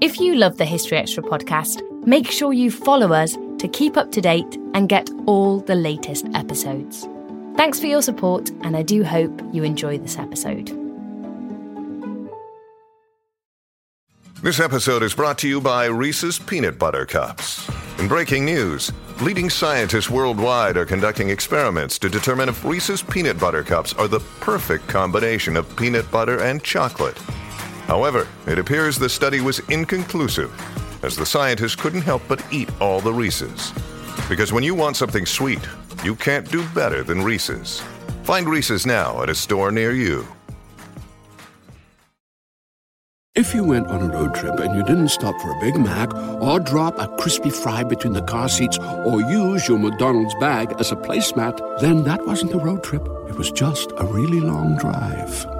If you love the History Extra podcast, make sure you follow us to keep up to date and get all the latest episodes. Thanks for your support, and I do hope you enjoy this episode. This episode is brought to you by Reese's Peanut Butter Cups. In breaking news, leading scientists worldwide are conducting experiments to determine if Reese's Peanut Butter Cups are the perfect combination of peanut butter and chocolate. However, it appears the study was inconclusive, as the scientists couldn't help but eat all the Reese's. Because when you want something sweet, you can't do better than Reese's. Find Reese's now at a store near you. If you went on a road trip and you didn't stop for a Big Mac or drop a crispy fry between the car seats or use your McDonald's bag as a placemat, then that wasn't a road trip. It was just a really long drive.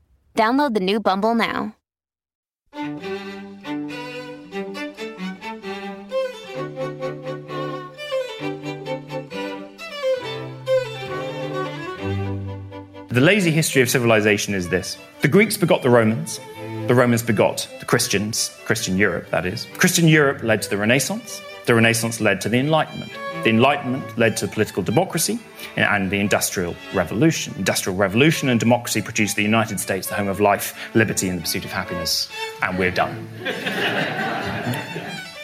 Download the new Bumble now. The lazy history of civilization is this the Greeks begot the Romans, the Romans begot the Christians, Christian Europe, that is. Christian Europe led to the Renaissance, the Renaissance led to the Enlightenment. The Enlightenment led to political democracy and the Industrial Revolution. Industrial Revolution and democracy produced the United States, the home of life, liberty, and the pursuit of happiness. And we're done.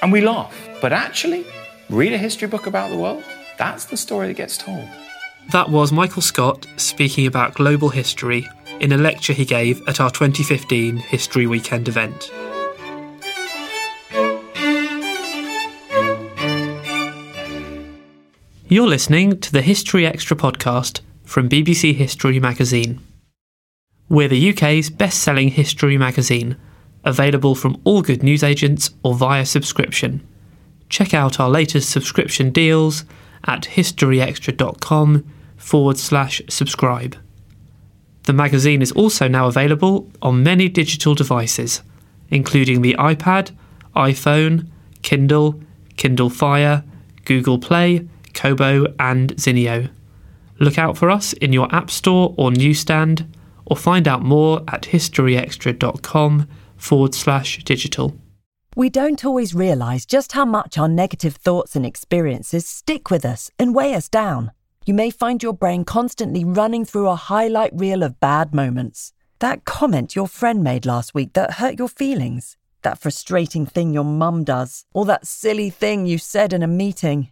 and we laugh. But actually, read a history book about the world. That's the story that gets told. That was Michael Scott speaking about global history in a lecture he gave at our 2015 History Weekend event. You're listening to the History Extra podcast from BBC History Magazine. We're the UK's best selling history magazine, available from all good newsagents or via subscription. Check out our latest subscription deals at historyextra.com forward slash subscribe. The magazine is also now available on many digital devices, including the iPad, iPhone, Kindle, Kindle Fire, Google Play, Kobo, and Zinio. Look out for us in your App Store or newsstand, or find out more at historyextra.com forward slash digital. We don't always realise just how much our negative thoughts and experiences stick with us and weigh us down. You may find your brain constantly running through a highlight reel of bad moments. That comment your friend made last week that hurt your feelings, that frustrating thing your mum does, or that silly thing you said in a meeting.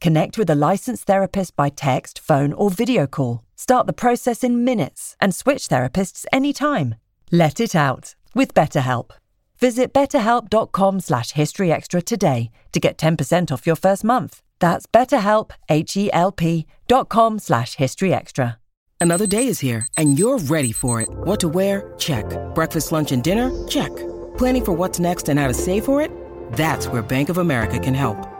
Connect with a licensed therapist by text, phone, or video call. Start the process in minutes and switch therapists anytime. Let it out with BetterHelp. Visit betterhelp.com slash historyextra today to get 10% off your first month. That's betterhelp, H-E-L-P dot com slash historyextra. Another day is here, and you're ready for it. What to wear? Check. Breakfast, lunch, and dinner? Check. Planning for what's next and how to save for it? That's where Bank of America can help.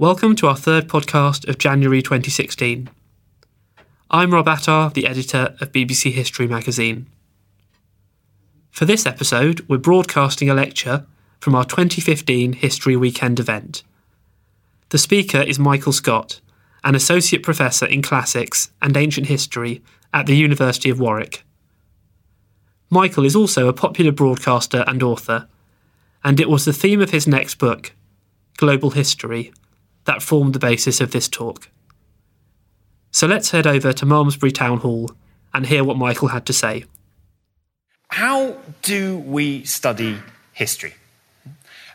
Welcome to our third podcast of January 2016. I'm Rob Attar, the editor of BBC History magazine. For this episode, we're broadcasting a lecture from our 2015 History Weekend event. The speaker is Michael Scott, an Associate Professor in Classics and Ancient History at the University of Warwick. Michael is also a popular broadcaster and author, and it was the theme of his next book, Global History, that formed the basis of this talk. So let's head over to Malmesbury Town Hall and hear what Michael had to say. How do we study history?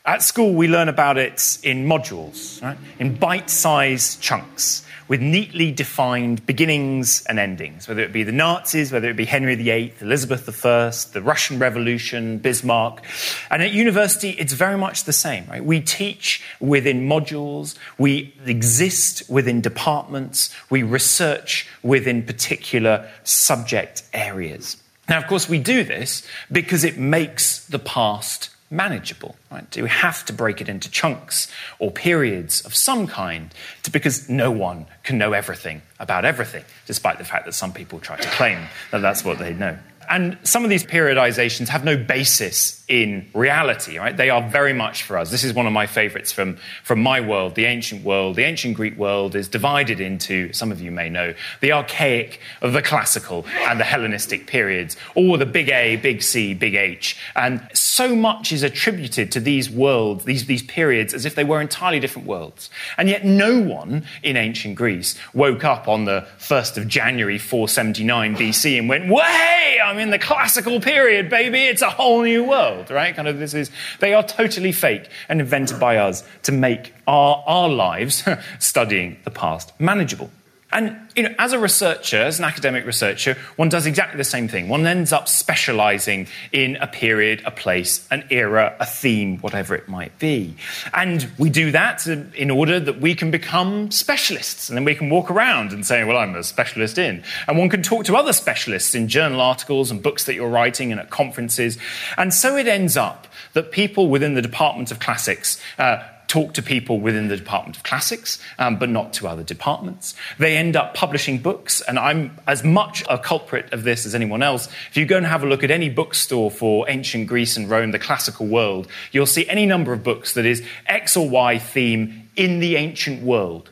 At school, we learn about it in modules, right? in bite sized chunks with neatly defined beginnings and endings, whether it be the Nazis, whether it be Henry VIII, Elizabeth I, the Russian Revolution, Bismarck. And at university, it's very much the same. Right? We teach within modules, we exist within departments, we research within particular subject areas. Now, of course, we do this because it makes the past manageable. Right? Do we have to break it into chunks or periods of some kind to, because no one can know everything about everything, despite the fact that some people try to claim that that's what they know. And some of these periodizations have no basis in reality, right? They are very much for us. This is one of my favorites from, from my world, the ancient world. The ancient Greek world is divided into, some of you may know, the archaic, the classical, and the Hellenistic periods, or the big A, big C, big H. And so much is attributed to these worlds, these, these periods, as if they were entirely different worlds. And yet no one in ancient Greece woke up on the 1st of January 479 BC and went, way, I'm in the classical period, baby. It's a whole new world, right? Kind of this is, they are totally fake and invented by us to make our, our lives studying the past manageable. And you know, as a researcher, as an academic researcher, one does exactly the same thing. One ends up specializing in a period, a place, an era, a theme, whatever it might be. And we do that in order that we can become specialists. And then we can walk around and say, well, I'm a specialist in. And one can talk to other specialists in journal articles and books that you're writing and at conferences. And so it ends up that people within the Department of Classics uh, talk to people within the Department of Classics, um, but not to other departments. They end up publishing books, and I'm as much a culprit of this as anyone else. If you go and have a look at any bookstore for ancient Greece and Rome, the classical world, you'll see any number of books that is X or Y theme in the ancient world.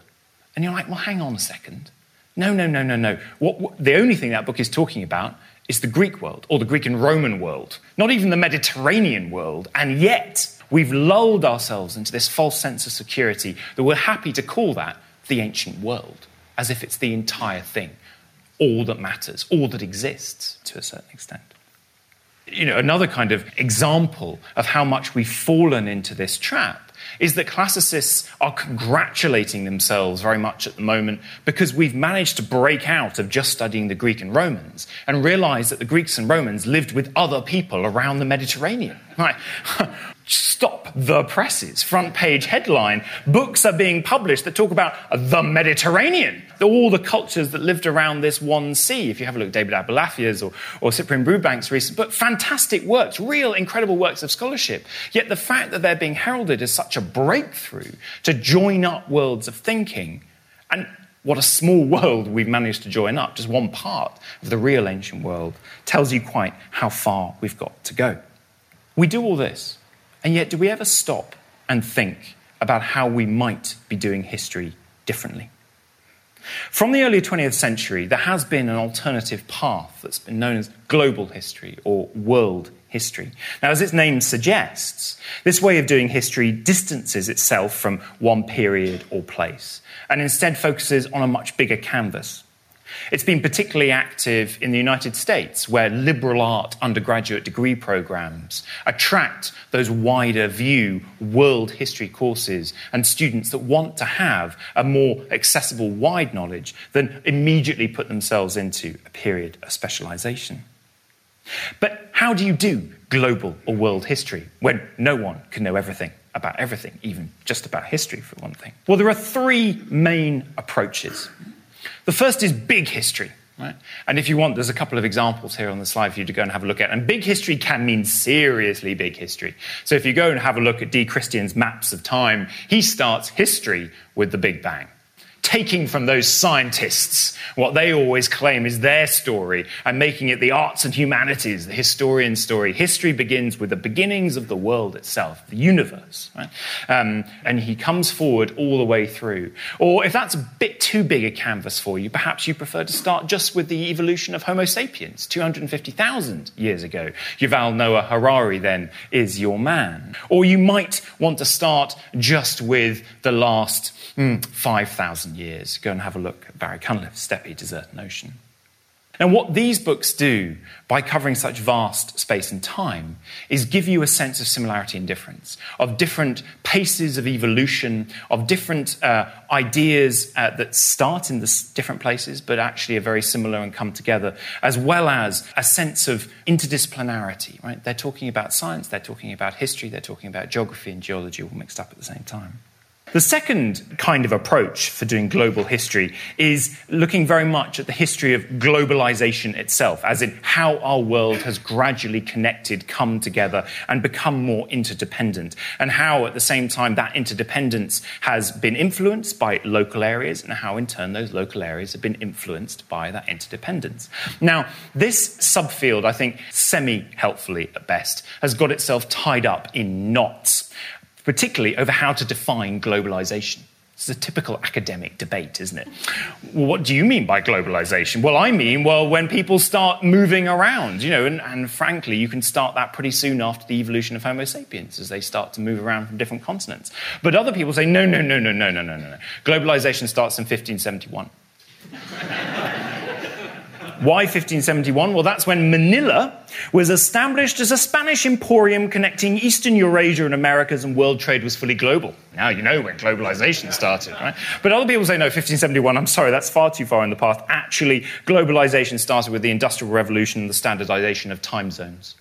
And you're like, well, hang on a second. No, no, no, no, no. What, what, the only thing that book is talking about is the Greek world or the Greek and Roman world, not even the Mediterranean world. And yet, We've lulled ourselves into this false sense of security that we're happy to call that the ancient world, as if it's the entire thing, all that matters, all that exists to a certain extent. You know, another kind of example of how much we've fallen into this trap is that classicists are congratulating themselves very much at the moment because we've managed to break out of just studying the Greek and Romans and realize that the Greeks and Romans lived with other people around the Mediterranean. Right? Stop the presses. Front page headline. Books are being published that talk about the Mediterranean, all the cultures that lived around this one sea. If you have a look at David Abulafia's or, or Cyprian Broodbank's recent book, fantastic works, real incredible works of scholarship. Yet the fact that they're being heralded as such a breakthrough to join up worlds of thinking, and what a small world we've managed to join up, just one part of the real ancient world, tells you quite how far we've got to go. We do all this and yet, do we ever stop and think about how we might be doing history differently? From the early 20th century, there has been an alternative path that's been known as global history or world history. Now, as its name suggests, this way of doing history distances itself from one period or place and instead focuses on a much bigger canvas. It's been particularly active in the United States, where liberal art undergraduate degree programs attract those wider view world history courses and students that want to have a more accessible, wide knowledge than immediately put themselves into a period of specialization. But how do you do global or world history when no one can know everything about everything, even just about history, for one thing? Well, there are three main approaches. The first is big history. Right? And if you want, there's a couple of examples here on the slide for you to go and have a look at. And big history can mean seriously big history. So if you go and have a look at D. Christian's maps of time, he starts history with the Big Bang taking from those scientists what they always claim is their story and making it the arts and humanities, the historian story. History begins with the beginnings of the world itself, the universe. Right? Um, and he comes forward all the way through. Or if that's a bit too big a canvas for you, perhaps you prefer to start just with the evolution of Homo sapiens 250,000 years ago. Yuval Noah Harari then is your man. Or you might want to start just with the last mm, 5,000 years. Go and have a look at Barry Cunliffe's Steppe Desert and Ocean. Now, what these books do by covering such vast space and time is give you a sense of similarity and difference, of different paces of evolution, of different uh, ideas uh, that start in different places but actually are very similar and come together, as well as a sense of interdisciplinarity. Right? They're talking about science, they're talking about history, they're talking about geography and geology all mixed up at the same time. The second kind of approach for doing global history is looking very much at the history of globalization itself, as in how our world has gradually connected, come together, and become more interdependent, and how at the same time that interdependence has been influenced by local areas, and how in turn those local areas have been influenced by that interdependence. Now, this subfield, I think, semi helpfully at best, has got itself tied up in knots particularly over how to define globalization. Is a typical academic debate, isn't it? Well, what do you mean by globalization? Well, I mean, well, when people start moving around, you know, and, and, frankly, you can start that pretty soon after the evolution of Homo sapiens as they start to move around from different continents. But other people say, no, no, no, no, no, no, no, no, no. Globalization starts in 1571. Why 1571? Well, that's when Manila was established as a Spanish emporium connecting Eastern Eurasia and Americas, and world trade was fully global. Now you know when globalization started, right? But other people say, no, 1571, I'm sorry, that's far too far in the past. Actually, globalization started with the Industrial Revolution and the standardization of time zones.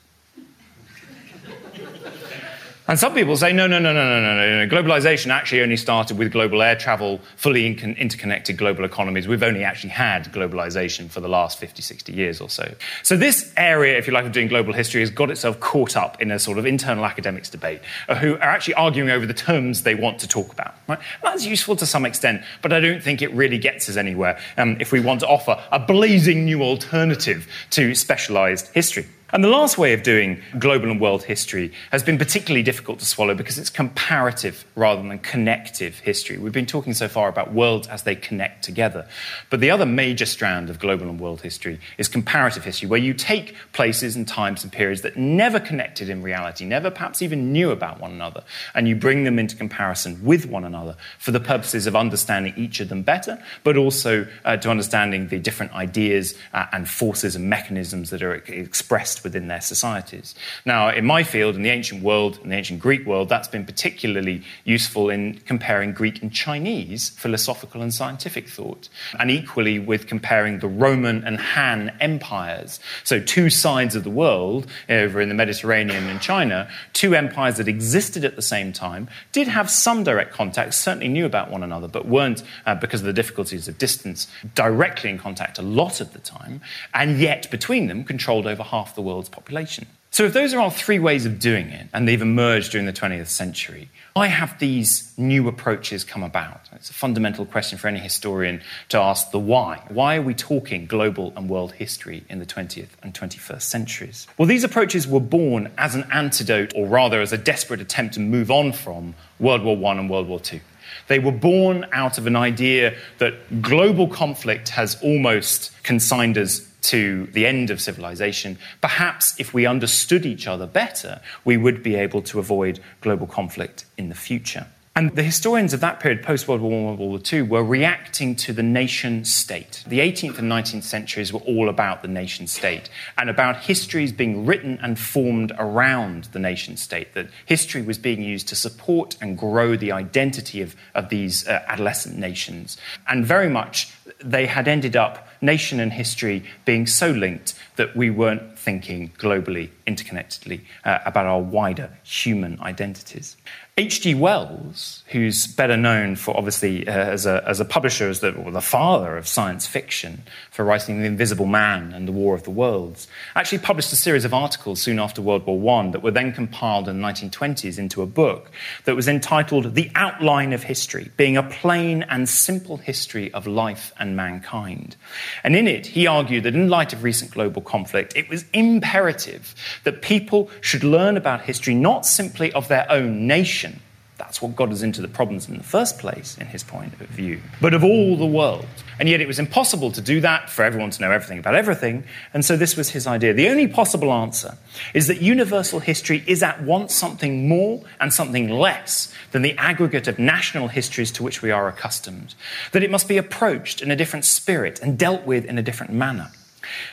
And some people say, no, no, no, no, no, no, no. Globalization actually only started with global air travel, fully in- interconnected global economies. We've only actually had globalization for the last 50, 60 years or so. So, this area, if you like, of doing global history has got itself caught up in a sort of internal academics debate uh, who are actually arguing over the terms they want to talk about. Right? That's useful to some extent, but I don't think it really gets us anywhere um, if we want to offer a blazing new alternative to specialized history. And the last way of doing global and world history has been particularly difficult to swallow because it's comparative rather than connective history. We've been talking so far about worlds as they connect together. But the other major strand of global and world history is comparative history, where you take places and times and periods that never connected in reality, never perhaps even knew about one another, and you bring them into comparison with one another for the purposes of understanding each of them better, but also uh, to understanding the different ideas uh, and forces and mechanisms that are expressed within their societies. Now, in my field, in the ancient world, in the ancient Greek world, that's been particularly useful in comparing Greek and Chinese philosophical and scientific thought, and equally with comparing the Roman and Han empires. So, two sides of the world over in the Mediterranean and China, two empires that existed at the same time, did have some direct contact, certainly knew about one another, but weren't, uh, because of the difficulties of distance, directly in contact a lot of the time, and yet between them controlled over half the world world's population. So, if those are our three ways of doing it, and they've emerged during the 20th century, why have these new approaches come about? It's a fundamental question for any historian to ask the why. Why are we talking global and world history in the 20th and 21st centuries? Well, these approaches were born as an antidote, or rather as a desperate attempt to move on from World War I and World War II. They were born out of an idea that global conflict has almost consigned us to the end of civilization, perhaps if we understood each other better, we would be able to avoid global conflict in the future. And the historians of that period, post World War I, World War II, were reacting to the nation state. The 18th and 19th centuries were all about the nation state and about histories being written and formed around the nation state, that history was being used to support and grow the identity of, of these uh, adolescent nations. And very much they had ended up, nation and history, being so linked that we weren't thinking globally, interconnectedly uh, about our wider human identities. H.G. Wells, who's better known for obviously uh, as, a, as a publisher, as the, the father of science fiction, for writing The Invisible Man and The War of the Worlds, actually published a series of articles soon after World War I that were then compiled in the 1920s into a book that was entitled The Outline of History, being a plain and simple history of life and mankind. And in it, he argued that in light of recent global conflict, it was imperative that people should learn about history not simply of their own nation that's what got us into the problems in the first place, in his point of view, but of all the world. And yet it was impossible to do that, for everyone to know everything about everything, and so this was his idea. The only possible answer is that universal history is at once something more and something less than the aggregate of national histories to which we are accustomed, that it must be approached in a different spirit and dealt with in a different manner.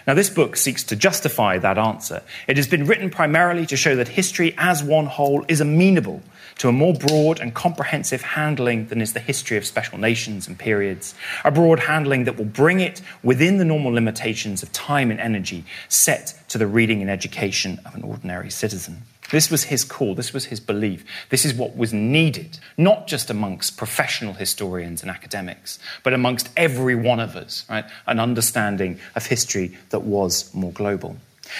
Now, this book seeks to justify that answer. It has been written primarily to show that history as one whole is amenable to a more broad and comprehensive handling than is the history of special nations and periods, a broad handling that will bring it within the normal limitations of time and energy set to the reading and education of an ordinary citizen. This was his call, this was his belief. This is what was needed, not just amongst professional historians and academics, but amongst every one of us, right? An understanding of history that was more global.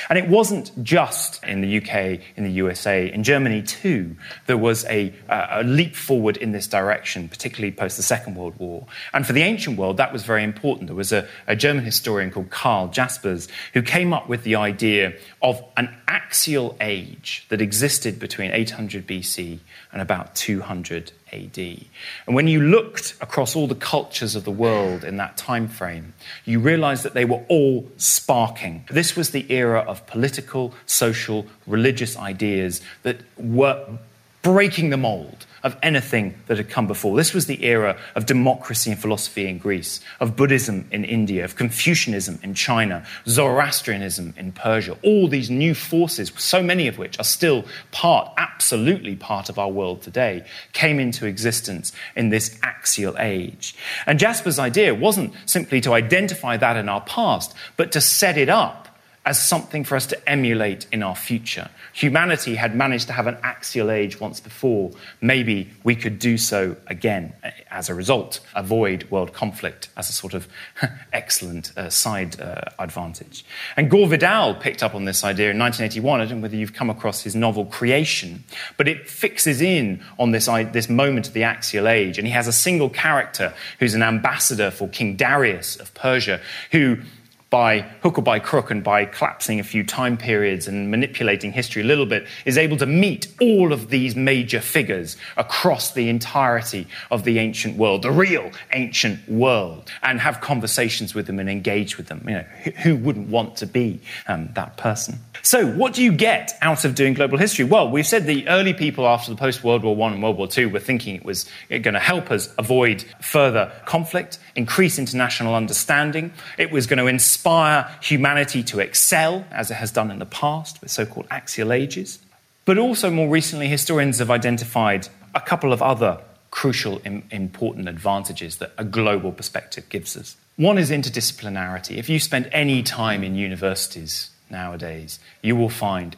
And it wasn't just in the UK, in the USA, in Germany too, there was a, a, leap forward in this direction, particularly post the Second World War. And for the ancient world, that was very important. There was a, a German historian called Karl Jaspers who came up with the idea of an axial age that existed between 800 BC and about 200 AD. And when you looked across all the cultures of the world in that time frame, you realized that they were all sparking. This was the era of political, social, religious ideas that were breaking the mold of anything that had come before. This was the era of democracy and philosophy in Greece, of Buddhism in India, of Confucianism in China, Zoroastrianism in Persia. All these new forces, so many of which are still part, absolutely part of our world today, came into existence in this axial age. And Jaspers' idea wasn't simply to identify that in our past, but to set it up as something for us to emulate in our future. Humanity had managed to have an axial age once before. Maybe we could do so again. As a result, avoid world conflict as a sort of excellent uh, side uh, advantage. And Gore Vidal picked up on this idea in 1981. I don't know whether you've come across his novel Creation, but it fixes in on this, this moment of the axial age. And he has a single character who's an ambassador for King Darius of Persia who by hook or by crook and by collapsing a few time periods and manipulating history a little bit, is able to meet all of these major figures across the entirety of the ancient world, the real ancient world, and have conversations with them and engage with them. You know, who wouldn't want to be um, that person? So, what do you get out of doing global history? Well, we've said the early people after the post World War I and World War II were thinking it was going to help us avoid further conflict, increase international understanding. It was going to inspire humanity to excel, as it has done in the past with so called axial ages. But also, more recently, historians have identified a couple of other crucial, important advantages that a global perspective gives us. One is interdisciplinarity. If you spend any time in universities nowadays, you will find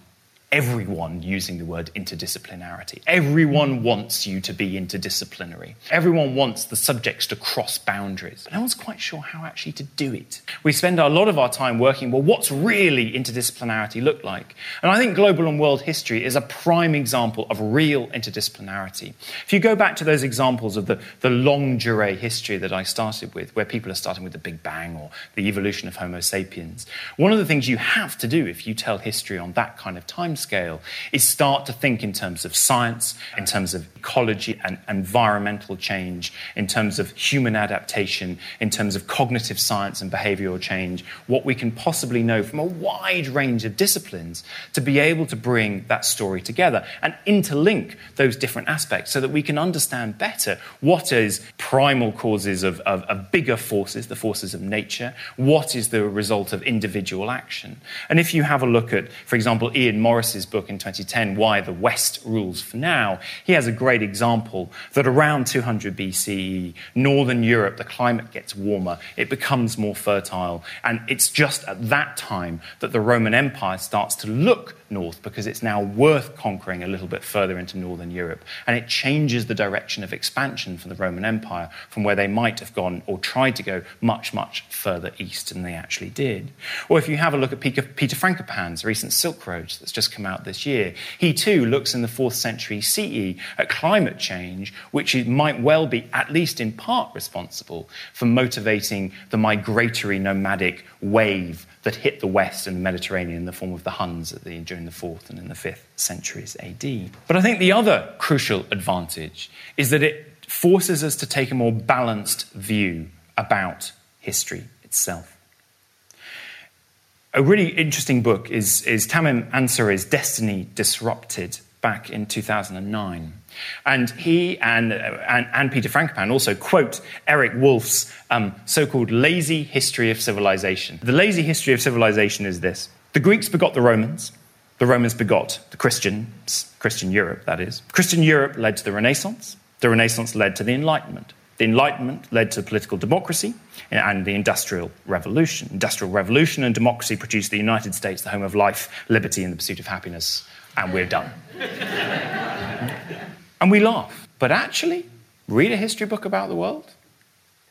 everyone using the word interdisciplinarity. Everyone wants you to be interdisciplinary. Everyone wants the subjects to cross boundaries. But no one's quite sure how actually to do it. We spend a lot of our time working, well, what's really interdisciplinarity look like? And I think global and world history is a prime example of real interdisciplinarity. If you go back to those examples of the, the longue durée history that I started with, where people are starting with the Big Bang or the evolution of Homo sapiens, one of the things you have to do if you tell history on that kind of time scale is start to think in terms of science, in terms of ecology and environmental change, in terms of human adaptation, in terms of cognitive science and behavioral change, what we can possibly know from a wide range of disciplines to be able to bring that story together and interlink those different aspects so that we can understand better what is primal causes of, of, of bigger forces, the forces of nature, what is the result of individual action. And if you have a look at, for example, Ian Morris's book in 2010, Why the West Rules for Now, he has a great example that around 200 BCE, Northern Europe, the climate gets warmer, it becomes more fertile, and it's just at that time that the Roman Empire starts to look north because it's now worth conquering a little bit further into northern Europe. And it changes the direction of expansion for the Roman Empire from where they might have gone or tried to go much, much further east than they actually did. Or if you have a look at Peter, Peter Frankopan's recent Silk Road that's just come out this year, he too looks in the fourth century CE at climate change, which might well be, at least in part, responsible for motivating the migratory nomadic wave that hit the West and the Mediterranean in the form of the Huns the, during the 4th and in the 5th centuries AD. But I think the other crucial advantage is that it forces us to take a more balanced view about history itself. A really interesting book is, is Tamim Ansari's Destiny Disrupted back in 2009. And he and, and, and Peter Frankopan also quote Eric Wolf's um, so called lazy history of civilization. The lazy history of civilization is this the Greeks begot the Romans, the Romans begot the Christians, Christian Europe, that is. Christian Europe led to the Renaissance, the Renaissance led to the Enlightenment. The Enlightenment led to political democracy and the Industrial Revolution. Industrial Revolution and democracy produced the United States, the home of life, liberty, and the pursuit of happiness, and we're done. and we laugh. But actually, read a history book about the world.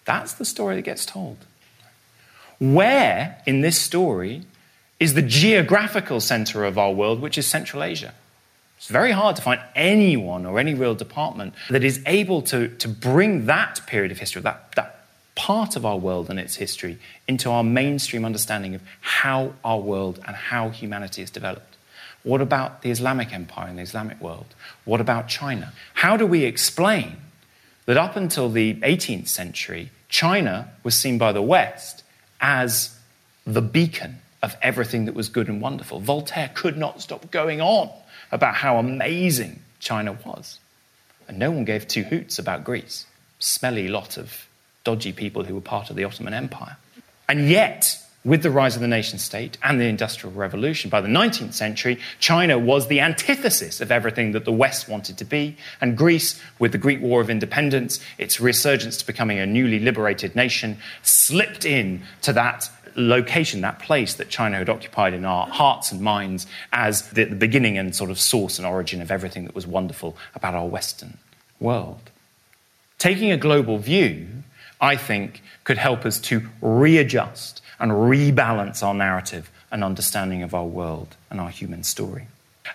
That's the story that gets told. Where in this story is the geographical center of our world, which is Central Asia? It's very hard to find anyone or any real department that is able to, to bring that period of history, that, that part of our world and its history, into our mainstream understanding of how our world and how humanity has developed. What about the Islamic Empire and the Islamic world? What about China? How do we explain that up until the 18th century, China was seen by the West as the beacon of everything that was good and wonderful? Voltaire could not stop going on about how amazing China was. And no one gave two hoots about Greece. Smelly lot of dodgy people who were part of the Ottoman Empire. And yet, with the rise of the nation state and the Industrial Revolution, by the 19th century, China was the antithesis of everything that the West wanted to be. And Greece, with the Greek War of Independence, its resurgence to becoming a newly liberated nation, slipped in to that location, that place that China had occupied in our hearts and minds as the, the beginning and sort of source and origin of everything that was wonderful about our Western world. Taking a global view, I think, could help us to readjust and rebalance our narrative and understanding of our world and our human story.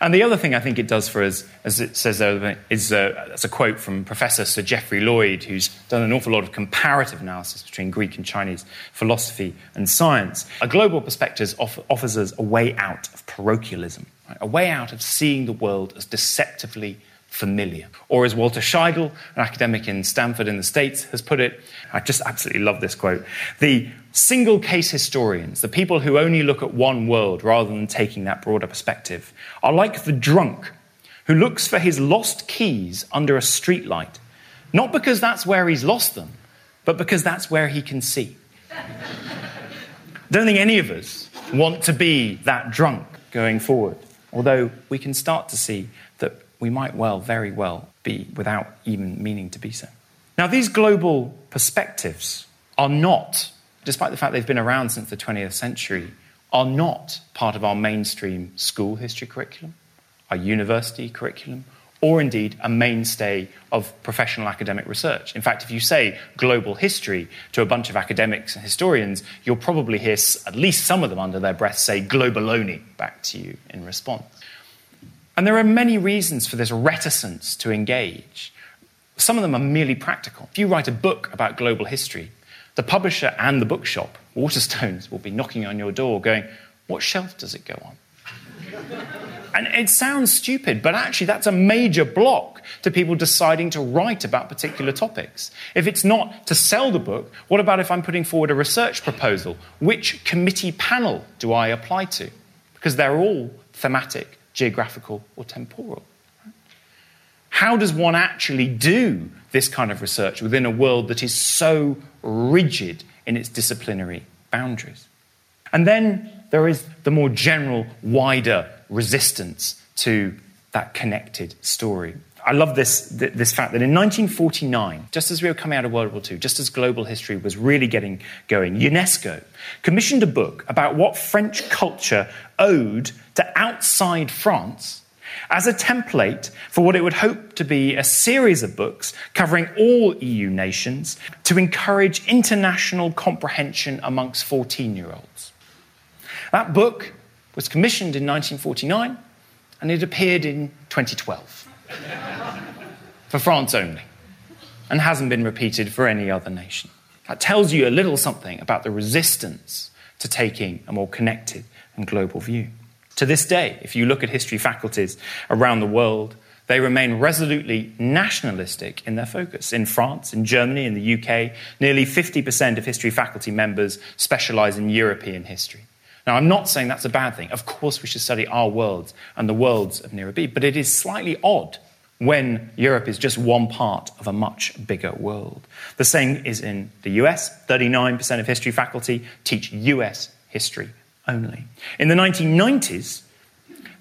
And the other thing I think it does for us, as it says there, is uh, that's a quote from Professor Sir Geoffrey Lloyd, who's done an awful lot of comparative analysis between Greek and Chinese philosophy and science. A global perspective offers us a way out of parochialism, right? a way out of seeing the world as deceptively familiar. Or as Walter Scheidel, an academic in Stanford in the States, has put it, I just absolutely love this quote the single case historians, the people who only look at one world rather than taking that broader perspective, are like the drunk who looks for his lost keys under a streetlight, not because that's where he's lost them, but because that's where he can see. Don't think any of us want to be that drunk going forward, although we can start to see we might well, very well, be without even meaning to be so. Now, these global perspectives are not, despite the fact they've been around since the 20th century, are not part of our mainstream school history curriculum, our university curriculum, or indeed a mainstay of professional academic research. In fact, if you say global history to a bunch of academics and historians, you'll probably hear at least some of them under their breath say globaloney back to you in response. And there are many reasons for this reticence to engage. Some of them are merely practical. If you write a book about global history, the publisher and the bookshop, Waterstones, will be knocking on your door going, What shelf does it go on? And it sounds stupid, but actually, that's a major block to people deciding to write about particular topics. If it's not to sell the book, what about if I'm putting forward a research proposal? Which committee panel do I apply to? Because they're all thematic, geographical, or temporal. How does one actually do this kind of research within a world that is so rigid in its disciplinary boundaries? And then there is the more general, wider resistance to that connected story. I love this, this fact that in 1949, just as we were coming out of World War II, just as global history was really getting going, UNESCO commissioned a book about what French culture owed to outside France as a template for what it would hope to be a series of books covering all EU nations to encourage international comprehension amongst 14 year olds. That book was commissioned in 1949 and it appeared in 2012 for France only and hasn't been repeated for any other nation. That tells you a little something about the resistance to taking a more connected and global view. To this day, if you look at history faculties around the world, they remain resolutely nationalistic in their focus. In France, in Germany, in the UK, nearly 50% of history faculty members specialize in European history. Now, I'm not saying that's a bad thing. Of course, we should study our worlds and the worlds of B, but it is slightly odd when Europe is just one part of a much bigger world. The same is in the US. 39% of history faculty teach US history only. In the 1990s,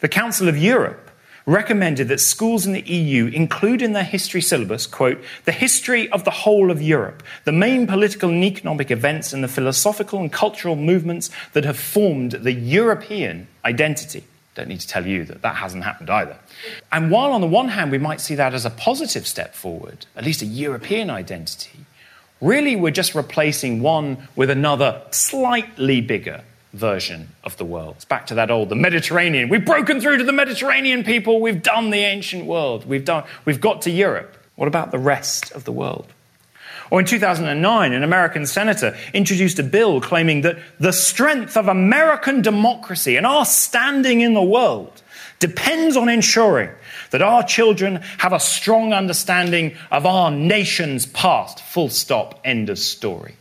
the Council of Europe recommended that schools in the EU include in their history syllabus, quote, the history of the whole of Europe, the main political and economic events and the philosophical and cultural movements that have formed the European identity. Don't need to tell you that that hasn't happened either. And while on the one hand we might see that as a positive step forward, at least a European identity, really we're just replacing one with another slightly bigger version of the world. It's back to that old, the Mediterranean. We've broken through to the Mediterranean people. We've done the ancient world. We've, done, we've got to Europe. What about the rest of the world? Or in 2009, an American senator introduced a bill claiming that the strength of American democracy and our standing in the world depends on ensuring that our children have a strong understanding of our nation's past. Full stop, end of story.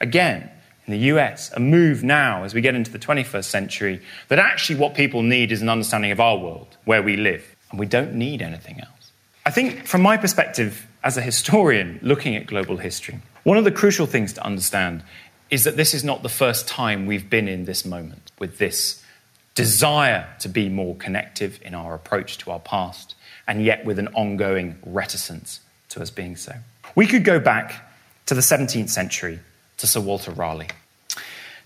Again, in the US, a move now as we get into the 21st century that actually what people need is an understanding of our world, where we live, and we don't need anything else. I think, from my perspective as a historian looking at global history, one of the crucial things to understand is that this is not the first time we've been in this moment with this desire to be more connective in our approach to our past, and yet with an ongoing reticence to us being so. We could go back to the 17th century to Sir Walter Raleigh.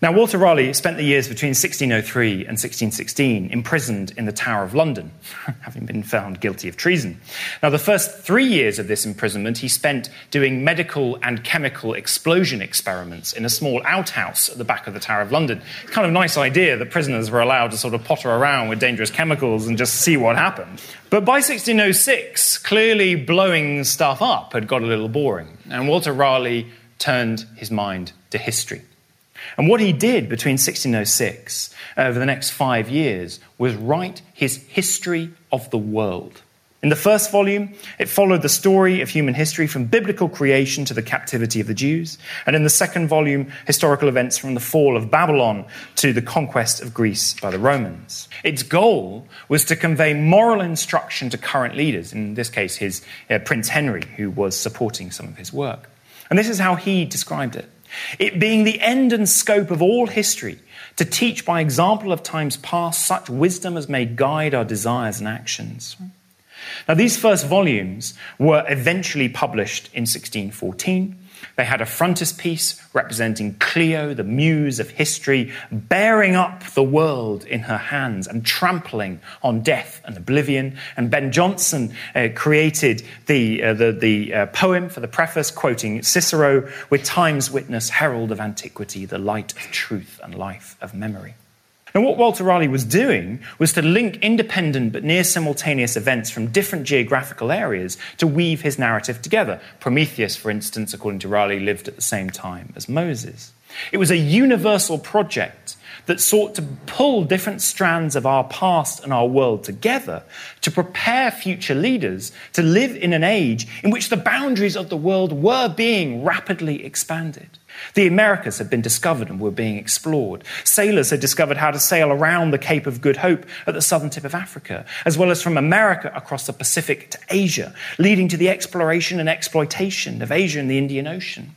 Now, Walter Raleigh spent the years between 1603 and 1616 imprisoned in the Tower of London, having been found guilty of treason. Now, the first three years of this imprisonment he spent doing medical and chemical explosion experiments in a small outhouse at the back of the Tower of London. Kind of nice idea that prisoners were allowed to sort of potter around with dangerous chemicals and just see what happened. But by 1606, clearly blowing stuff up had got a little boring, and Walter Raleigh turned his mind to history. And what he did between 1606 over the next five years was write his history of the world. In the first volume, it followed the story of human history from biblical creation to the captivity of the Jews. And in the second volume, historical events from the fall of Babylon to the conquest of Greece by the Romans. Its goal was to convey moral instruction to current leaders, in this case, his uh, Prince Henry, who was supporting some of his work. And this is how he described it it being the end and scope of all history to teach by example of times past such wisdom as may guide our desires and actions. Now, these first volumes were eventually published in 1614 they had a frontispiece representing Clio, the muse of history, bearing up the world in her hands and trampling on death and oblivion. And Ben Jonson uh, created the, uh, the, the uh, poem for the preface, quoting Cicero, with time's witness, herald of antiquity, the light of truth and life of memory. And what Walter Raleigh was doing was to link independent but near simultaneous events from different geographical areas to weave his narrative together. Prometheus, for instance, according to Raleigh, lived at the same time as Moses. It was a universal project that sought to pull different strands of our past and our world together to prepare future leaders to live in an age in which the boundaries of the world were being rapidly expanded. The Americas had been discovered and were being explored. Sailors had discovered how to sail around the Cape of Good Hope at the southern tip of Africa, as well as from America across the Pacific to Asia, leading to the exploration and exploitation of Asia and the Indian Ocean.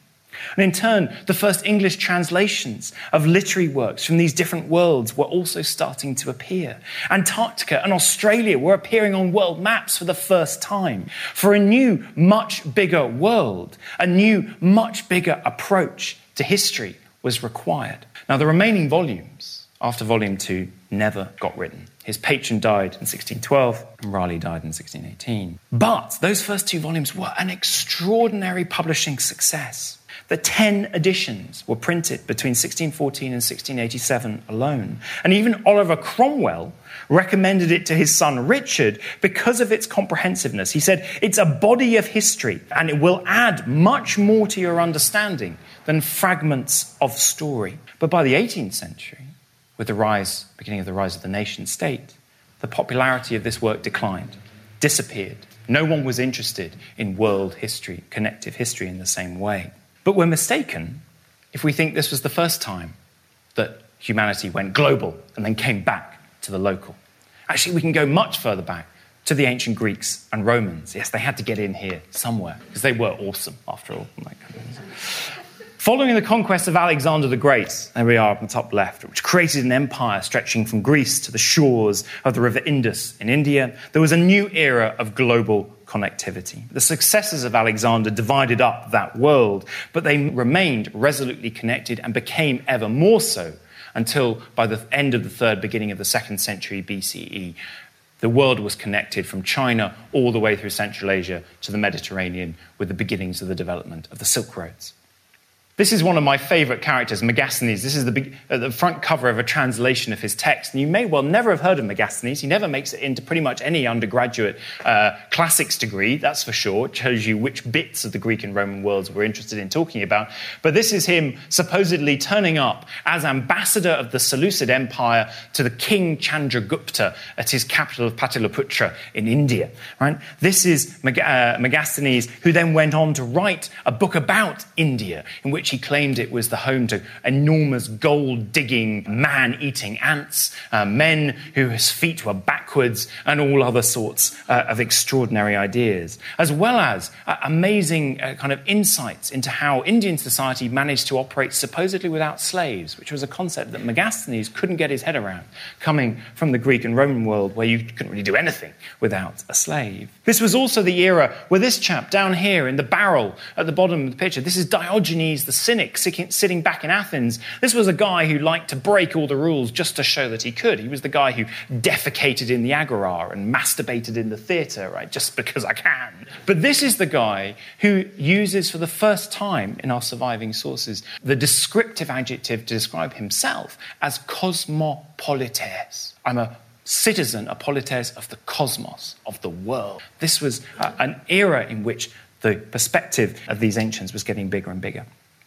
And in turn, the first English translations of literary works from these different worlds were also starting to appear. Antarctica and Australia were appearing on world maps for the first time. For a new, much bigger world, a new, much bigger approach to history was required. Now, the remaining volumes, after volume two, never got written. His patron died in 1612, and Raleigh died in 1618. But those first two volumes were an extraordinary publishing success. The 10 editions were printed between 1614 and 1687 alone. And even Oliver Cromwell recommended it to his son Richard because of its comprehensiveness. He said, It's a body of history, and it will add much more to your understanding than fragments of story. But by the 18th century, with the rise, beginning of the rise of the nation state, the popularity of this work declined, disappeared. No one was interested in world history, connective history in the same way. But we're mistaken if we think this was the first time that humanity went global and then came back to the local. Actually, we can go much further back to the ancient Greeks and Romans. Yes, they had to get in here somewhere because they were awesome after all. Following the conquest of Alexander the Great, there we are on the top left, which created an empire stretching from Greece to the shores of the river Indus in India, there was a new era of global connectivity. The successors of Alexander divided up that world, but they remained resolutely connected and became ever more so until by the end of the third, beginning of the second century BCE, the world was connected from China all the way through Central Asia to the Mediterranean with the beginnings of the development of the Silk Roads. This is one of my favorite characters, Megasthenes. This is the, uh, the, front cover of a translation of his text. And you may well never have heard of Megasthenes. He never makes it into pretty much any undergraduate uh, classics degree, that's for sure. It shows you which bits of the Greek and Roman worlds we're interested in talking about. But this is him supposedly turning up as ambassador of the Seleucid Empire to the king Chandragupta at his capital of Pataliputra in India. Right? This is Meg- uh, Megasthenes, who then went on to write a book about India, in which he claimed it was the home to enormous gold digging, man eating ants, uh, men whose feet were backwards, and all other sorts uh, of extraordinary ideas, as well as uh, amazing uh, kind of insights into how Indian society managed to operate supposedly without slaves, which was a concept that Megasthenes couldn't get his head around, coming from the Greek and Roman world where you couldn't really do anything without a slave. This was also the era where this chap down here in the barrel at the bottom of the picture, this is Diogenes the cynic sitting back in Athens. This was a guy who liked to break all the rules just to show that he could. He was the guy who defecated in the agora and masturbated in the theatre, right, just because I can. But this is the guy who uses for the first time in our surviving sources the descriptive adjective to describe himself as cosmopolites. I'm a citizen, a polites of the cosmos, of the world. This was an era in which the perspective of these ancients was getting bigger and bigger.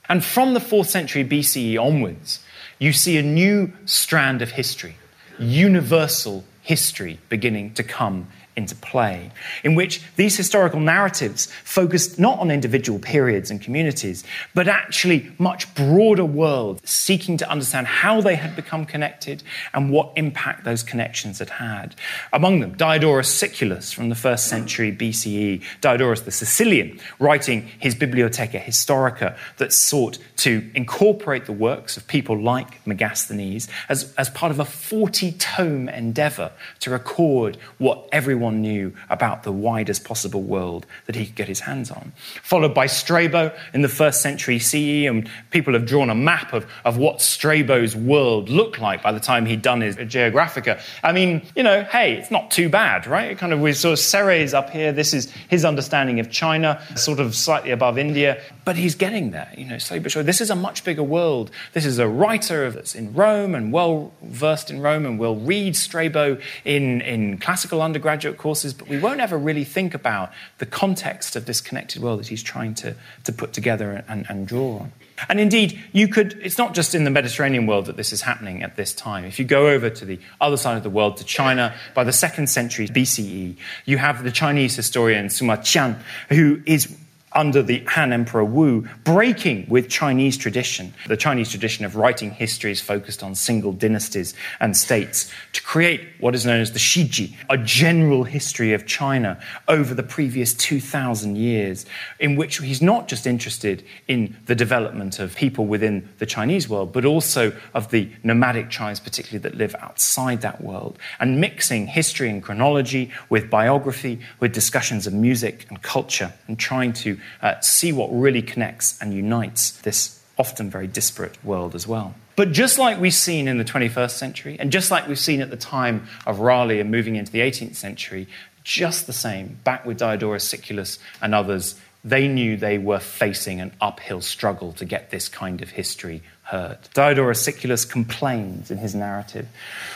And from the 4th century BCE onwards, you see a new strand of history, universal history beginning to come into play, in which these historical narratives focused not on individual periods and communities, but actually much broader worlds, seeking to understand how they had become connected and what impact those connections had had. Among them, Diodorus Siculus from the first century BCE, Diodorus the Sicilian, writing his Bibliotheca Historica that sought to incorporate the works of people like Megasthenes as, as part of a 40 tome endeavor to record what everyone knew about the widest possible world that he could get his hands on. Followed by Strabo in the first century CE, and people have drawn a map of, of what Strabo's world looked like by the time he'd done his Geographica. I mean, you know, hey, it's not too bad, right? It kind of with sort of Seres up here, this is his understanding of China, sort of slightly above India, but he's getting there, you know, slowly but surely. This is a much bigger world. This is a writer that's in Rome and well versed in Rome and will read Strabo in, in classical undergraduate courses, but we won't ever really think about the context of this connected world that he's trying to, to put together and, and draw on. And indeed, you could, it's not just in the Mediterranean world that this is happening at this time. If you go over to the other side of the world, to China, by the second century BCE, you have the Chinese historian Sima Qian, who is under the Han Emperor Wu, breaking with Chinese tradition, the Chinese tradition of writing histories focused on single dynasties and states, to create what is known as the Shiji, a general history of China over the previous 2,000 years, in which he's not just interested in the development of people within the Chinese world, but also of the nomadic tribes, particularly that live outside that world, and mixing history and chronology with biography, with discussions of music and culture, and trying to uh, see what really connects and unites this often very disparate world as well. But just like we've seen in the 21st century, and just like we've seen at the time of Raleigh and moving into the 18th century, just the same, back with Diodorus Siculus and others, they knew they were facing an uphill struggle to get this kind of history heard. Diodorus Siculus complains in his narrative.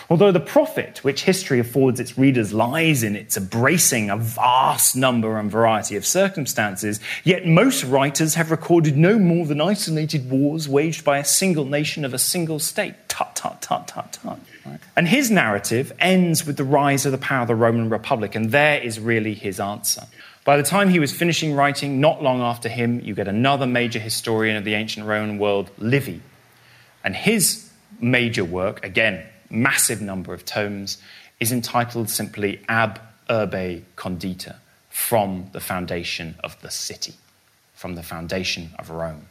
Although the profit which history affords its readers lies in its embracing a vast number and variety of circumstances, yet most writers have recorded no more than isolated wars waged by a single nation of a single state. Tut, tut, tut, tut, tut. Right? And his narrative ends with the rise of the power of the Roman Republic, and there is really his answer. By the time he was finishing writing, not long after him, you get another major historian of the ancient Roman world, Livy, and his major work, again, massive number of tomes, is entitled simply Ab Urbe Condita, from the foundation of the city, from the foundation of Rome.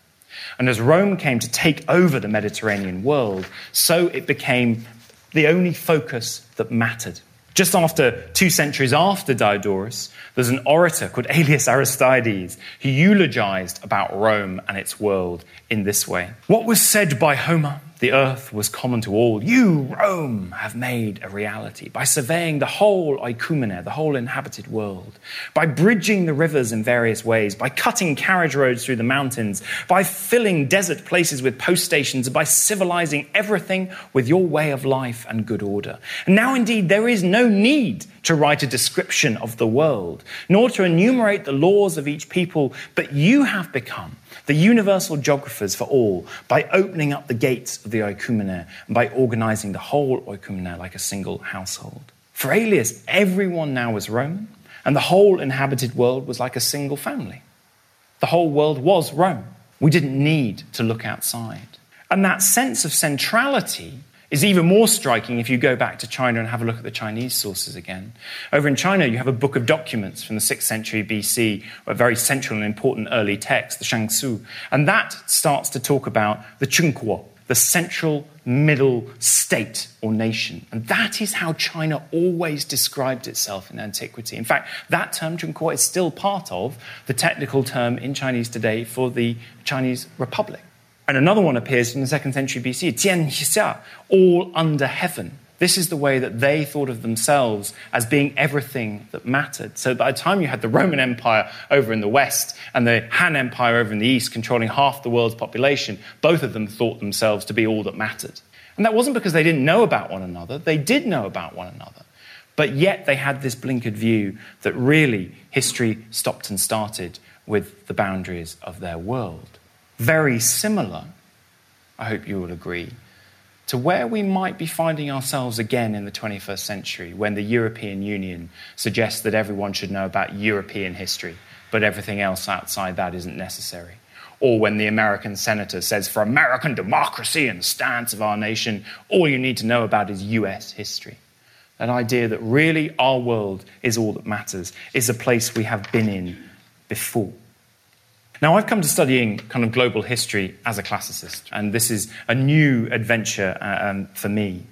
And as Rome came to take over the Mediterranean world, so it became the only focus that mattered. Just after two centuries after Diodorus, there's an orator called Aelius Aristides who eulogized about Rome and its world in this way. What was said by Homer the earth was common to all. You, Rome, have made a reality by surveying the whole oikumene, the whole inhabited world, by bridging the rivers in various ways, by cutting carriage roads through the mountains, by filling desert places with post stations, by civilizing everything with your way of life and good order. And now, indeed, there is no need to write a description of the world, nor to enumerate the laws of each people, but you have become the universal geographers for all by opening up the gates of the oikumene and by organizing the whole oikumene like a single household. For Aelius, everyone now was Roman, and the whole inhabited world was like a single family. The whole world was Rome. We didn't need to look outside. And that sense of centrality is even more striking if you go back to China and have a look at the Chinese sources again. Over in China, you have a book of documents from the 6th century BC, a very central and important early text, the Shangshu, and that starts to talk about the Chunkuo, the central middle state or nation. And that is how China always described itself in antiquity. In fact, that term, Chunkuo, is still part of the technical term in Chinese today for the Chinese Republic. And another one appears in the second century BC, Xia, all under heaven. This is the way that they thought of themselves as being everything that mattered. So by the time you had the Roman Empire over in the west and the Han Empire over in the east controlling half the world's population, both of them thought themselves to be all that mattered. And that wasn't because they didn't know about one another, they did know about one another. But yet they had this blinkered view that really history stopped and started with the boundaries of their world very similar, I hope you will agree, to where we might be finding ourselves again in the 21st century when the European Union suggests that everyone should know about European history, but everything else outside that isn't necessary. Or when the American senator says, for American democracy and the stance of our nation, all you need to know about is US history. That idea that really our world is all that matters is a place we have been in before. Now, I've come to studying kind of global history as a classicist, and this is a new adventure uh, um, for me.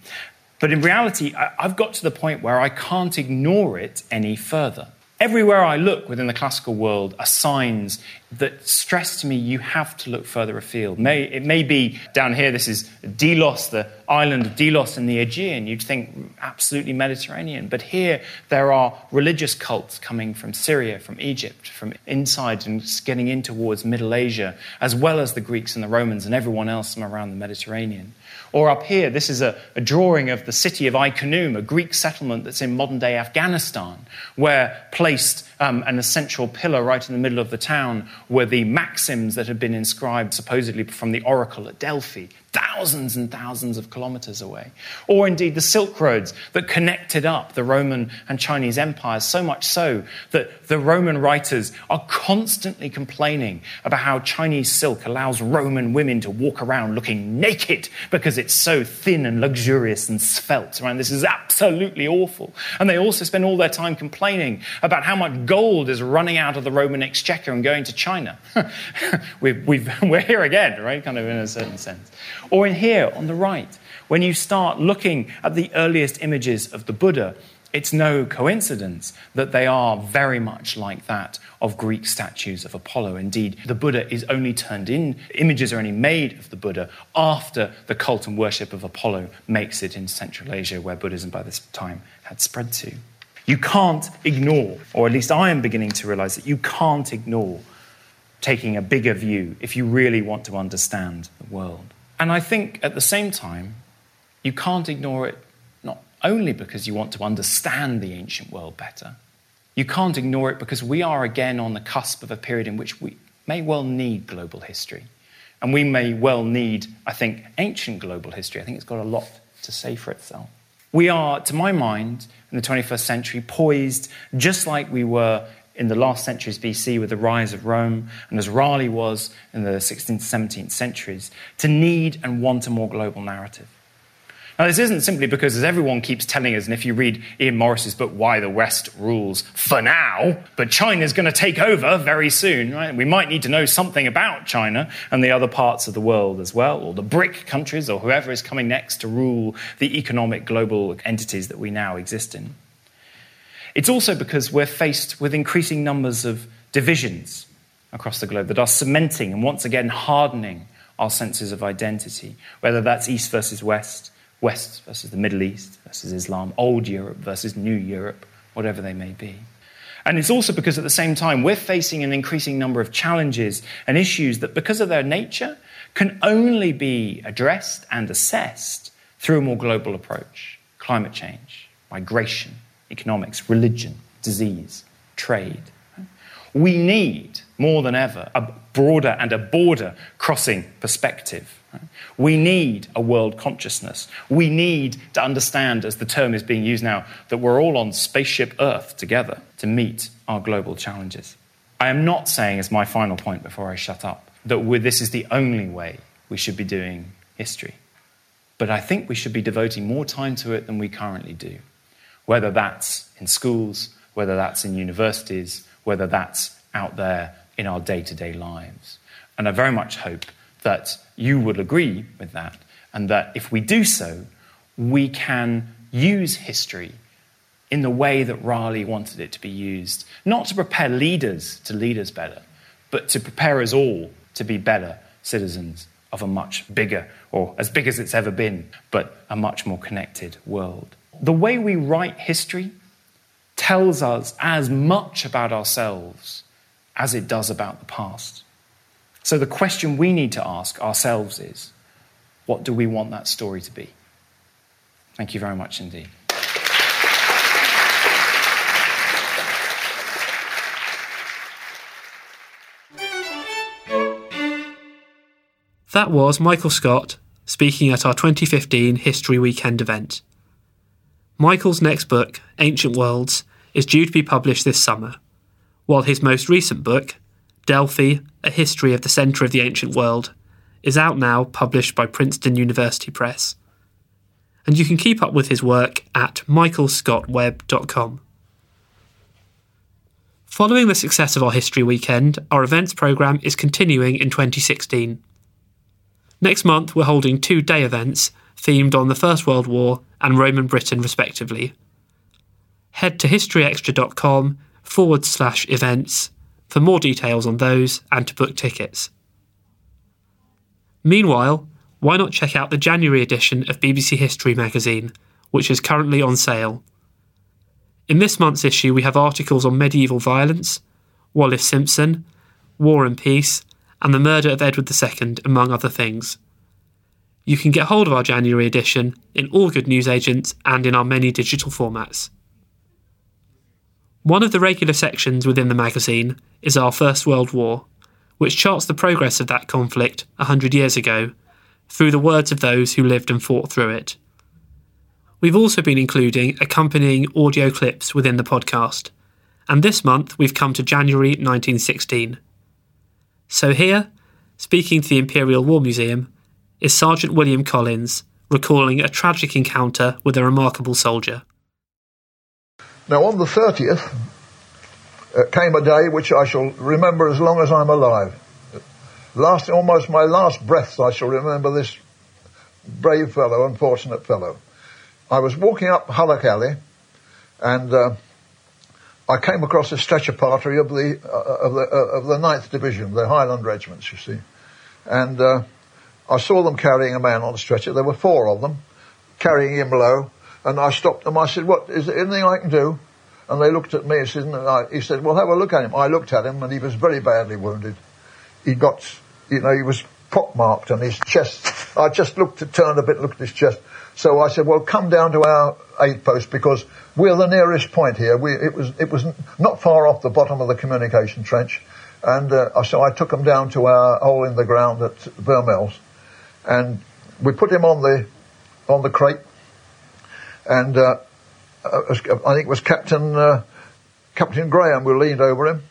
But in reality, I've got to the point where I can't ignore it any further. Everywhere I look within the classical world are signs that stress to me you have to look further afield. May, it may be down here, this is Delos, the island of Delos in the Aegean. You'd think mm, absolutely Mediterranean. But here there are religious cults coming from Syria, from Egypt, from inside and getting in towards Middle Asia, as well as the Greeks and the Romans and everyone else from around the Mediterranean. Or up here, this is a, a drawing of the city of Ai Khanoum, a Greek settlement that's in modern day Afghanistan, where placed um, an essential pillar right in the middle of the town were the maxims that had been inscribed supposedly from the oracle at Delphi thousands and thousands of kilometers away. Or indeed the Silk Roads that connected up the Roman and Chinese empires, so much so that the Roman writers are constantly complaining about how Chinese silk allows Roman women to walk around looking naked because it's so thin and luxurious and svelte. Right? This is absolutely awful. And they also spend all their time complaining about how much gold is running out of the Roman exchequer and going to China. we've, we're here again, right? Kind of in a certain sense. Or in here on the right, when you start looking at the earliest images of the Buddha, it's no coincidence that they are very much like that of Greek statues of Apollo. Indeed, the Buddha is only turned in, images are only made of the Buddha after the cult and worship of Apollo makes it in Central Asia, where Buddhism by this time had spread to. You can't ignore, or at least I am beginning to realize that you can't ignore taking a bigger view if you really want to understand the world. And I think at the same time, you can't ignore it not only because you want to understand the ancient world better, you can't ignore it because we are again on the cusp of a period in which we may well need global history. And we may well need, I think, ancient global history. I think it's got a lot to say for itself. We are, to my mind, in the 21st century, poised just like we were in the last centuries BC with the rise of Rome, and as Raleigh was in the 16th, 17th centuries, to need and want a more global narrative. Now, this isn't simply because, as everyone keeps telling us, and if you read Ian Morris's book, Why the West Rules for Now, but China's going to take over very soon, right? We might need to know something about China and the other parts of the world as well, or the BRIC countries, or whoever is coming next to rule the economic global entities that we now exist in. It's also because we're faced with increasing numbers of divisions across the globe that are cementing and once again hardening our senses of identity, whether that's East versus West, West versus the Middle East versus Islam, Old Europe versus New Europe, whatever they may be. And it's also because at the same time we're facing an increasing number of challenges and issues that, because of their nature, can only be addressed and assessed through a more global approach climate change, migration, economics, religion, disease, trade. We need, more than ever, a broader and a border crossing perspective. We need a world consciousness. We need to understand, as the term is being used now, that we're all on spaceship Earth together to meet our global challenges. I am not saying, as my final point before I shut up, that this is the only way we should be doing history. But I think we should be devoting more time to it than we currently do whether that's in schools, whether that's in universities, whether that's out there in our day to day lives. And I very much hope that you will agree with that, and that if we do so, we can use history in the way that Raleigh wanted it to be used, not to prepare leaders to lead us better, but to prepare us all to be better citizens of a much bigger, or as big as it's ever been, but a much more connected world. The way we write history tells us as much about ourselves as it does about the past. So the question we need to ask ourselves is what do we want that story to be? Thank you very much indeed. That was Michael Scott speaking at our 2015 History Weekend event. Michael's next book, Ancient Worlds, is due to be published this summer, while his most recent book, Delphi A History of the Centre of the Ancient World, is out now, published by Princeton University Press. And you can keep up with his work at michaelscottweb.com. Following the success of our History Weekend, our events programme is continuing in 2016. Next month, we're holding two day events themed on the First World War and Roman Britain, respectively. Head to historyextra.com forward slash events for more details on those and to book tickets. Meanwhile, why not check out the January edition of BBC History magazine, which is currently on sale? In this month's issue, we have articles on medieval violence, Wallis Simpson, War and Peace, and the murder of Edward II, among other things. You can get hold of our January edition in all good newsagents and in our many digital formats. One of the regular sections within the magazine is our First World War, which charts the progress of that conflict a hundred years ago through the words of those who lived and fought through it. We've also been including accompanying audio clips within the podcast, and this month we've come to January 1916. So here, speaking to the Imperial War Museum, is Sergeant William Collins recalling a tragic encounter with a remarkable soldier. Now, on the 30th uh, came a day which I shall remember as long as I'm alive. Last, almost my last breaths, I shall remember this brave fellow, unfortunate fellow. I was walking up Hulluch Alley, and uh, I came across a stretcher party of the uh, of the uh, of the Ninth Division, the Highland regiments, you see, and uh, I saw them carrying a man on a stretcher. There were four of them, carrying him low, and I stopped them. I said, "What is there anything I can do?" And they looked at me. He said, "He said, well, have a look at him." I looked at him, and he was very badly wounded. He got you know, he was pockmarked on his chest. I just looked, turned a bit, looked at his chest. So I said, well, come down to our aid post because we're the nearest point here. We, it was, it was not far off the bottom of the communication trench. And uh, so I took him down to our hole in the ground at Vermelles, and we put him on the on the crate. And uh, uh I think it was Captain uh, Captain Graham who leaned over him,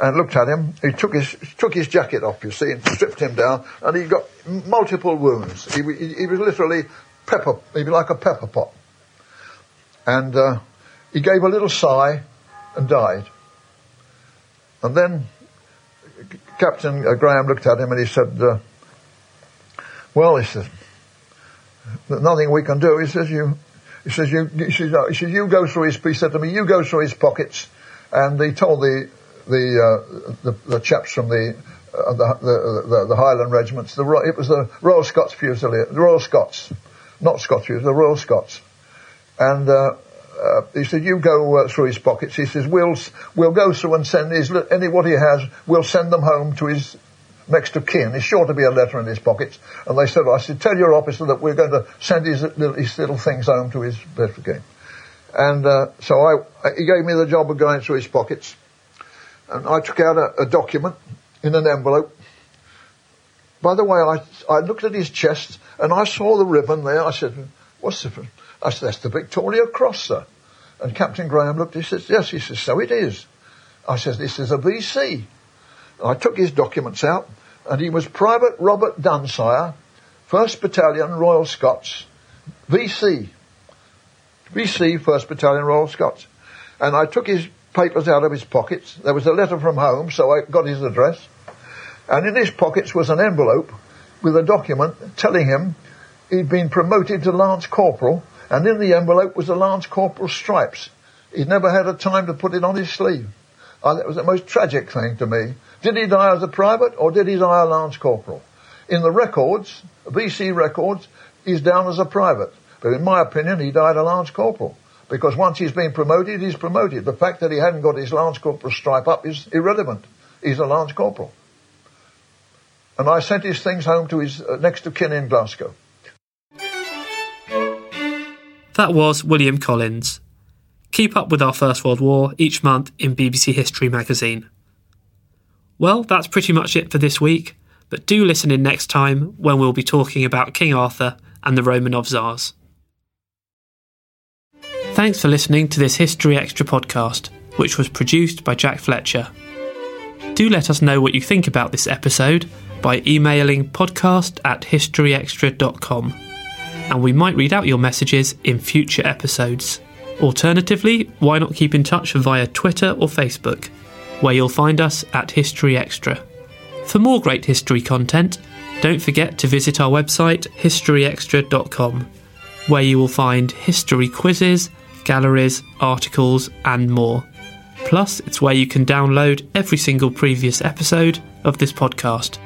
and looked at him. He took his took his jacket off, you see, and stripped him down, and he got multiple wounds. He, he, he was literally pepper, he was like a pepper pot. And uh, he gave a little sigh and died. And then Captain uh, Graham looked at him and he said, uh, "Well," he said, "nothing we can do." He says, "You." He says, you, he says, he says, you go through his, he said to me, you go through his pockets. And he told the, the, uh, the, the chaps from the, uh, the, the, the, Highland regiments. The, it was the Royal Scots Fusiliers, the Royal Scots, not Scots Fusiliers, the Royal Scots. And uh, uh, he said, "You go uh, through his pockets." He says, "We'll we'll go through and send his any what he has. We'll send them home to his next of kin. There's sure to be a letter in his pockets." And they said, "I said, tell your officer that we're going to send his little, his little things home to his best of kin." And uh, so I, he gave me the job of going through his pockets. And I took out a, a document in an envelope. By the way, I, I looked at his chest and I saw the ribbon there. I said, what's the, I said, that's the Victoria Cross, sir. And Captain Graham looked, he says, yes, he says, so it is. I said, this is a VC. I took his documents out and he was Private Robert Dunsire, 1st Battalion Royal Scots, VC. VC, 1st Battalion Royal Scots. And I took his papers out of his pockets. There was a letter from home, so I got his address. And in his pockets was an envelope with a document telling him he'd been promoted to Lance Corporal, and in the envelope was the Lance Corporal stripes. He'd never had a time to put it on his sleeve. That was the most tragic thing to me. Did he die as a private, or did he die a Lance Corporal? In the records, VC records, he's down as a private. But in my opinion, he died a Lance Corporal. Because once he's been promoted, he's promoted. The fact that he hadn't got his Lance Corporal stripe up is irrelevant. He's a Lance Corporal. And I sent his things home to his uh, next of kin in Glasgow. That was William Collins. Keep up with our First World War each month in BBC History magazine. Well, that's pretty much it for this week, but do listen in next time when we'll be talking about King Arthur and the Romanov Tsars. Thanks for listening to this History Extra podcast, which was produced by Jack Fletcher. Do let us know what you think about this episode by emailing podcast at historyextra.com, and we might read out your messages in future episodes. Alternatively, why not keep in touch via Twitter or Facebook, where you'll find us at History Extra. For more great history content, don't forget to visit our website historyextra.com, where you will find history quizzes galleries, articles, and more. Plus, it's where you can download every single previous episode of this podcast